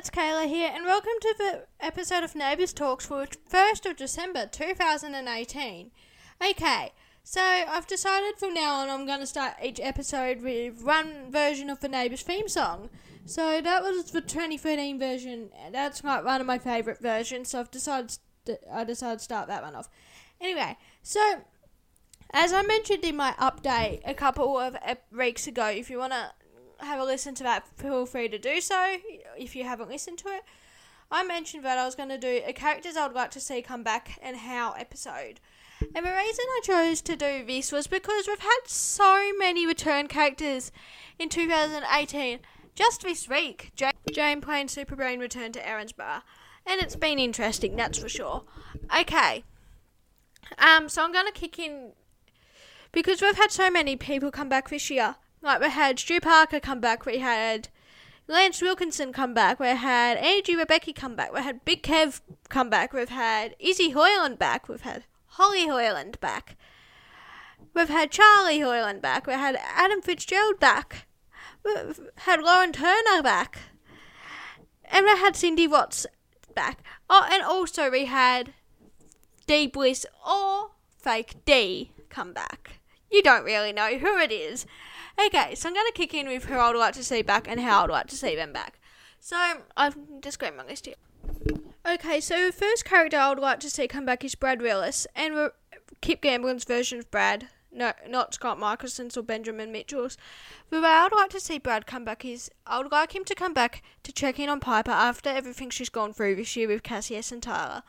It's Kayla here, and welcome to the episode of Neighbours Talks for 1st of December 2018. Okay, so I've decided from now on I'm going to start each episode with one version of the Neighbours theme song. So that was the 2013 version, that's like one of my favourite versions, so I've decided st- I decided to start that one off. Anyway, so as I mentioned in my update a couple of ep- weeks ago, if you want to have a listen to that, feel free to do so if you haven't listened to it. I mentioned that I was going to do a characters I would like to see come back and how episode. And the reason I chose to do this was because we've had so many return characters in 2018. Just this week, Jane, Jane playing Super Brain returned to Erinsborough. And it's been interesting, that's for sure. Okay. Um, so I'm going to kick in because we've had so many people come back this year. Like we had Stu Parker come back, we had Lance Wilkinson come back, we had Angie Rebecchi come back, we had Big Kev come back, we've had Izzy Hoyland back, we've had Holly Hoyland back, we've had Charlie Hoyland back, we had Adam Fitzgerald back, we've had Lauren Turner back, and we had Cindy Watts back. Oh, and also we had Dee Bliss or Fake Dee come back. You don't really know who it is. Okay, so I'm going to kick in with who I would like to see back and how I would like to see them back. So, I've just got my list here. Okay, so the first character I would like to see come back is Brad Willis, and we're Kip Gamblin's version of Brad. No, not Scott Michaelson's or Benjamin Mitchell's. The way I would like to see Brad come back is I would like him to come back to check in on Piper after everything she's gone through this year with Cassius and Tyler.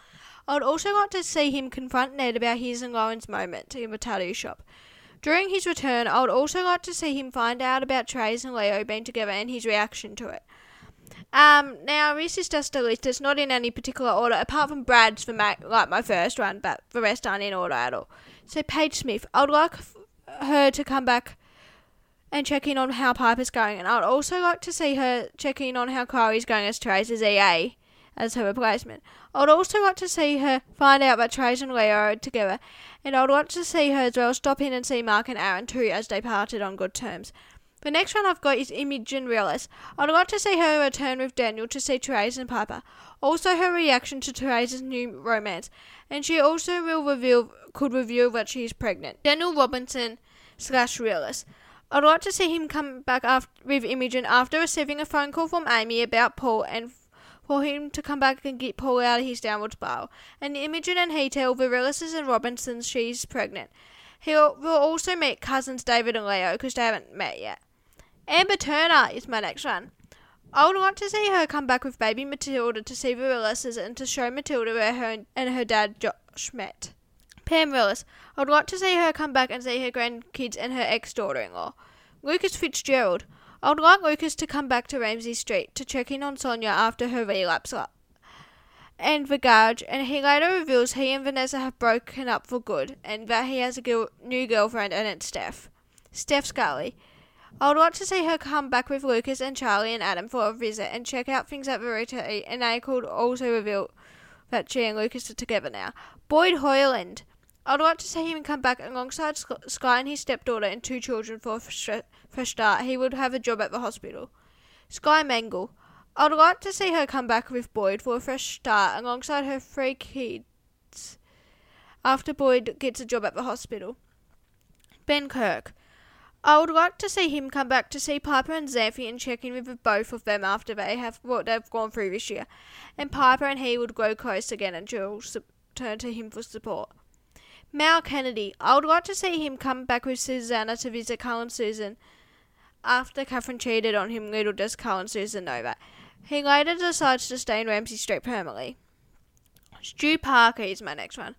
I would also like to see him confront Ned about his and Lauren's moment in the tattoo shop. During his return, I would also like to see him find out about Trace and Leo being together and his reaction to it. Um, now this is just a list. It's not in any particular order, apart from Brad's for my, like my first one, but the rest aren't in order at all. So Paige Smith, I would like f- her to come back and check in on how Piper's going, and I'd also like to see her check in on how Chloe's going as Trace's EA as her replacement. I'd also like to see her find out that Trace and Leo are together, and I'd like to see her as well stop in and see Mark and Aaron too as they parted on good terms. The next one I've got is Imogen Willis. I'd like to see her return with Daniel to see Terese and Piper. Also her reaction to Terese's new romance. And she also will reveal could reveal that she is pregnant. Daniel Robinson slash Willis. I'd like to see him come back after, with Imogen after receiving a phone call from Amy about Paul and for him to come back and get Paul out of his downward spiral. And Imogen and he tell Willis's and Robinsons she's pregnant. He'll will also meet cousins David and Leo because they haven't met yet. Amber Turner is my next one. I would like to see her come back with baby Matilda to see Willises and to show Matilda where her and her dad Josh met. Pam Willis. I'd like to see her come back and see her grandkids and her ex daughter in law. Lucas Fitzgerald. I would like Lucas to come back to Ramsay Street to check in on Sonya after her relapse and the Garge, and he later reveals he and Vanessa have broken up for good and that he has a new girlfriend and it's Steph. Steph Scully. I would like to see her come back with Lucas and Charlie and Adam for a visit and check out things at Verita, and they could also reveal that she and Lucas are together now. Boyd Hoyland. I'd like to see him come back alongside Sky and his stepdaughter and two children for a fresh start. He would have a job at the hospital. Sky Mangel. I'd like to see her come back with Boyd for a fresh start alongside her three kids after Boyd gets a job at the hospital. Ben Kirk. I would like to see him come back to see Piper and Xanthe and check in with both of them after they have what they've gone through this year. And Piper and he would grow close again and she'll turn to him for support. Mal Kennedy. I would like to see him come back with Susanna to visit Carl and Susan after Catherine cheated on him, little does Carl and Susan know that. He later decides to stay in Ramsay Street permanently. Stu Parker is my next one.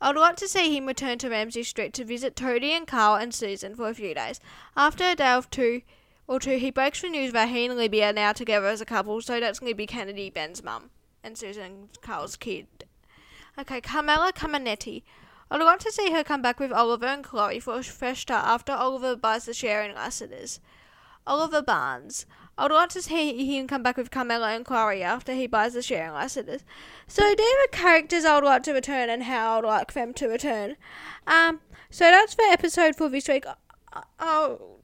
I would like to see him return to Ramsay Street to visit Toadie and Carl and Susan for a few days. After a day or two, or two, he breaks the news that he and Libby are now together as a couple, so that's Libby Kennedy, Ben's mum, and Susan Carl's kid. Okay, Carmella Cammeniti. I'd want to see her come back with Oliver and Chloe for a fresh start after Oliver buys the share in Lassiter's. Oliver Barnes. I'd want to see him come back with Carmella and Chloe after he buys the share in Lassiter's. So there are characters I'd like to return and how I'd like them to return. Um, so that's the episode for this week. I'll,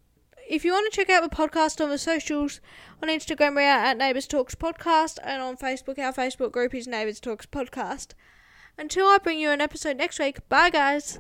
if you want to check out the podcast on the socials, on Instagram we are at Neighbours Talks Podcast and on Facebook our Facebook group is Neighbours Talks Podcast. Until I bring you an episode next week, bye guys.